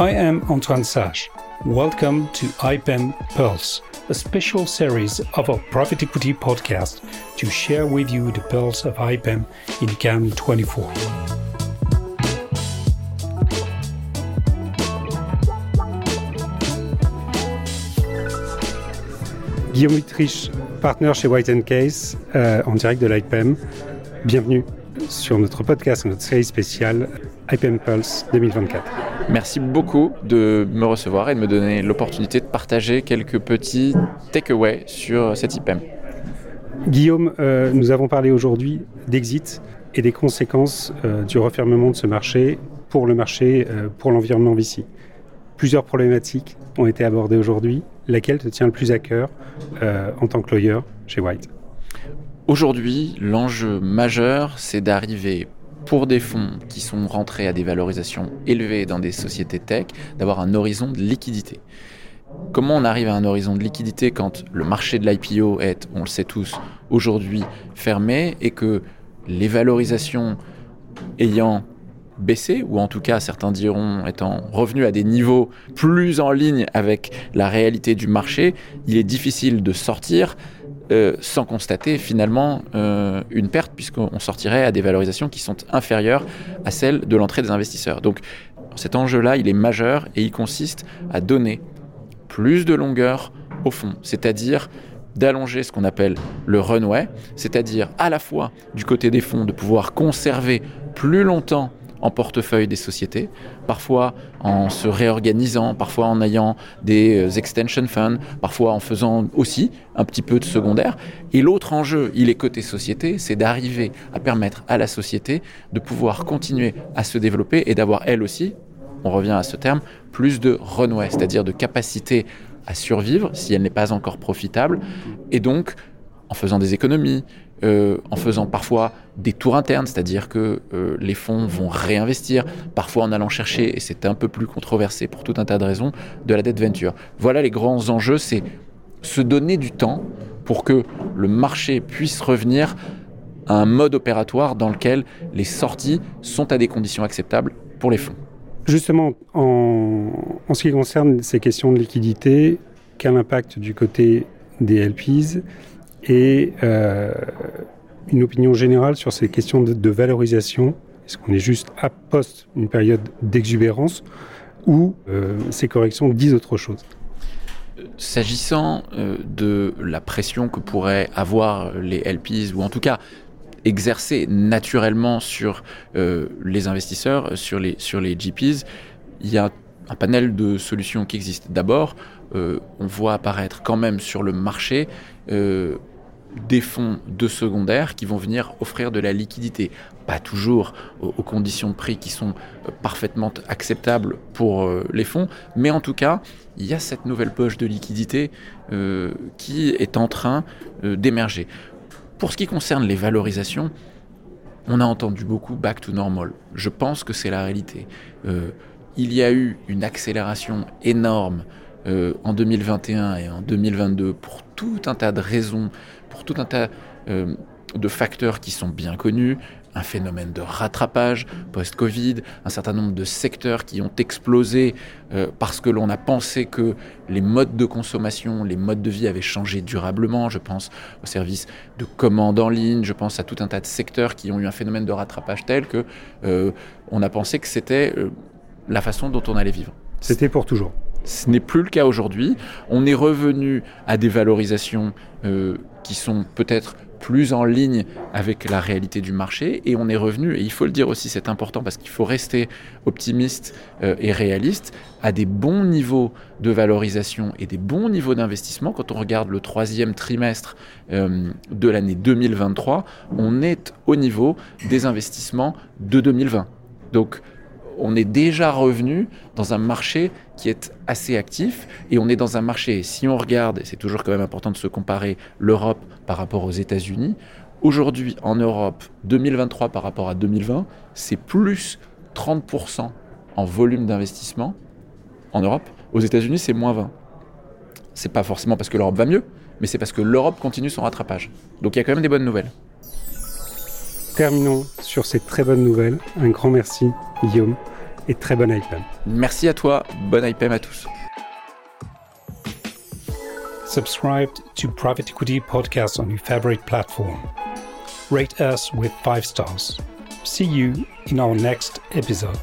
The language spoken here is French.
I am Antoine Sage. Welcome to IPEM Pulse, a special series of our private equity podcast to share with you the pulse of IPEM in Cannes 24. Guillaume Utrich, partenaire chez White Case, euh, en direct de l'IPEM. Bienvenue sur notre podcast, notre série spéciale IPM Pulse 2024. Merci beaucoup de me recevoir et de me donner l'opportunité de partager quelques petits takeaways sur cette IPM. Guillaume, euh, nous avons parlé aujourd'hui d'exit et des conséquences euh, du refermement de ce marché pour le marché, euh, pour l'environnement VC. Plusieurs problématiques ont été abordées aujourd'hui. Laquelle te tient le plus à cœur en tant que lawyer chez White? Aujourd'hui, l'enjeu majeur, c'est d'arriver pour des fonds qui sont rentrés à des valorisations élevées dans des sociétés tech, d'avoir un horizon de liquidité. Comment on arrive à un horizon de liquidité quand le marché de l'IPO est, on le sait tous, aujourd'hui fermé et que les valorisations ayant baissé, ou en tout cas certains diront étant revenus à des niveaux plus en ligne avec la réalité du marché, il est difficile de sortir euh, sans constater finalement euh, une perte, puisqu'on sortirait à des valorisations qui sont inférieures à celles de l'entrée des investisseurs. Donc cet enjeu-là, il est majeur et il consiste à donner plus de longueur au fond, c'est-à-dire d'allonger ce qu'on appelle le runway, c'est-à-dire à la fois du côté des fonds de pouvoir conserver plus longtemps en portefeuille des sociétés, parfois en se réorganisant, parfois en ayant des euh, extension funds, parfois en faisant aussi un petit peu de secondaire. Et l'autre enjeu, il est côté société, c'est d'arriver à permettre à la société de pouvoir continuer à se développer et d'avoir elle aussi, on revient à ce terme, plus de runway, c'est-à-dire de capacité à survivre si elle n'est pas encore profitable, et donc en faisant des économies, euh, en faisant parfois des tours internes, c'est-à-dire que euh, les fonds vont réinvestir, parfois en allant chercher, et c'est un peu plus controversé pour tout un tas de raisons, de la dette venture. Voilà les grands enjeux, c'est se donner du temps pour que le marché puisse revenir à un mode opératoire dans lequel les sorties sont à des conditions acceptables pour les fonds. Justement, en, en ce qui concerne ces questions de liquidité, quel impact du côté des LPs et euh, une opinion générale sur ces questions de, valorisation. Est-ce qu'on est juste à post une période d'exubérance ou euh, ces corrections disent autre chose? S'agissant euh, de la pression que pourraient avoir les LPs, ou en tout cas exercer naturellement sur les investisseurs, sur les, sur les GPs, il y a un panel de solutions qui existent. D'abord, on voit apparaître quand même sur le marché des fonds de secondaire qui vont venir offrir de la liquidité. Pas toujours aux, conditions de prix qui sont euh, parfaitement acceptables pour euh, les fonds, mais en tout cas, il y a cette nouvelle poche de liquidité euh, qui est en train d'émerger. Pour ce qui concerne les valorisations, on a entendu beaucoup back to normal. Je pense que c'est la réalité. il y a eu une accélération énorme en 2021 et en 2022 pour tout un tas de raisons pour tout un tas euh, de facteurs qui sont bien connus, un phénomène de rattrapage post-Covid, un certain nombre de secteurs qui ont explosé euh, parce que l'on a pensé que les modes de consommation, les modes de vie avaient changé durablement. Je pense aux services de commande en ligne, je pense à tout un tas de secteurs qui ont eu un phénomène de rattrapage tel que euh, on a pensé que c'était la façon dont on allait vivre. C'était pour toujours. Ce n'est plus le cas aujourd'hui. On est revenu à des valorisations euh, qui sont peut-être plus en ligne avec la réalité du marché et on est revenu, et il faut le dire aussi, c'est important parce qu'il faut rester optimiste euh, et réaliste, à des bons niveaux de valorisation et des bons niveaux d'investissement. Quand on regarde le troisième trimestre euh, de l'année 2023, on est au niveau des investissements de 2020. Donc on est déjà revenu dans un marché qui est assez actif et on est dans un marché, si on regarde, et c'est toujours quand même important de se comparer l'Europe par rapport aux États-Unis, aujourd'hui en Europe, 2023 par rapport à 2020, c'est plus 30% en volume d'investissement en Europe. Aux États-Unis, c'est moins 20. C'est pas forcément parce que l'Europe va mieux, mais c'est parce que l'Europe continue son rattrapage. Donc il y a quand même des bonnes nouvelles. Terminons sur ces très bonnes nouvelles. Un grand merci, Guillaume et très bonne IPM. Merci à toi, bonne IPM à tous. Subscribe to Private Equity Podcast on your favorite platform. Rate us with 5 stars. See you in our next episode.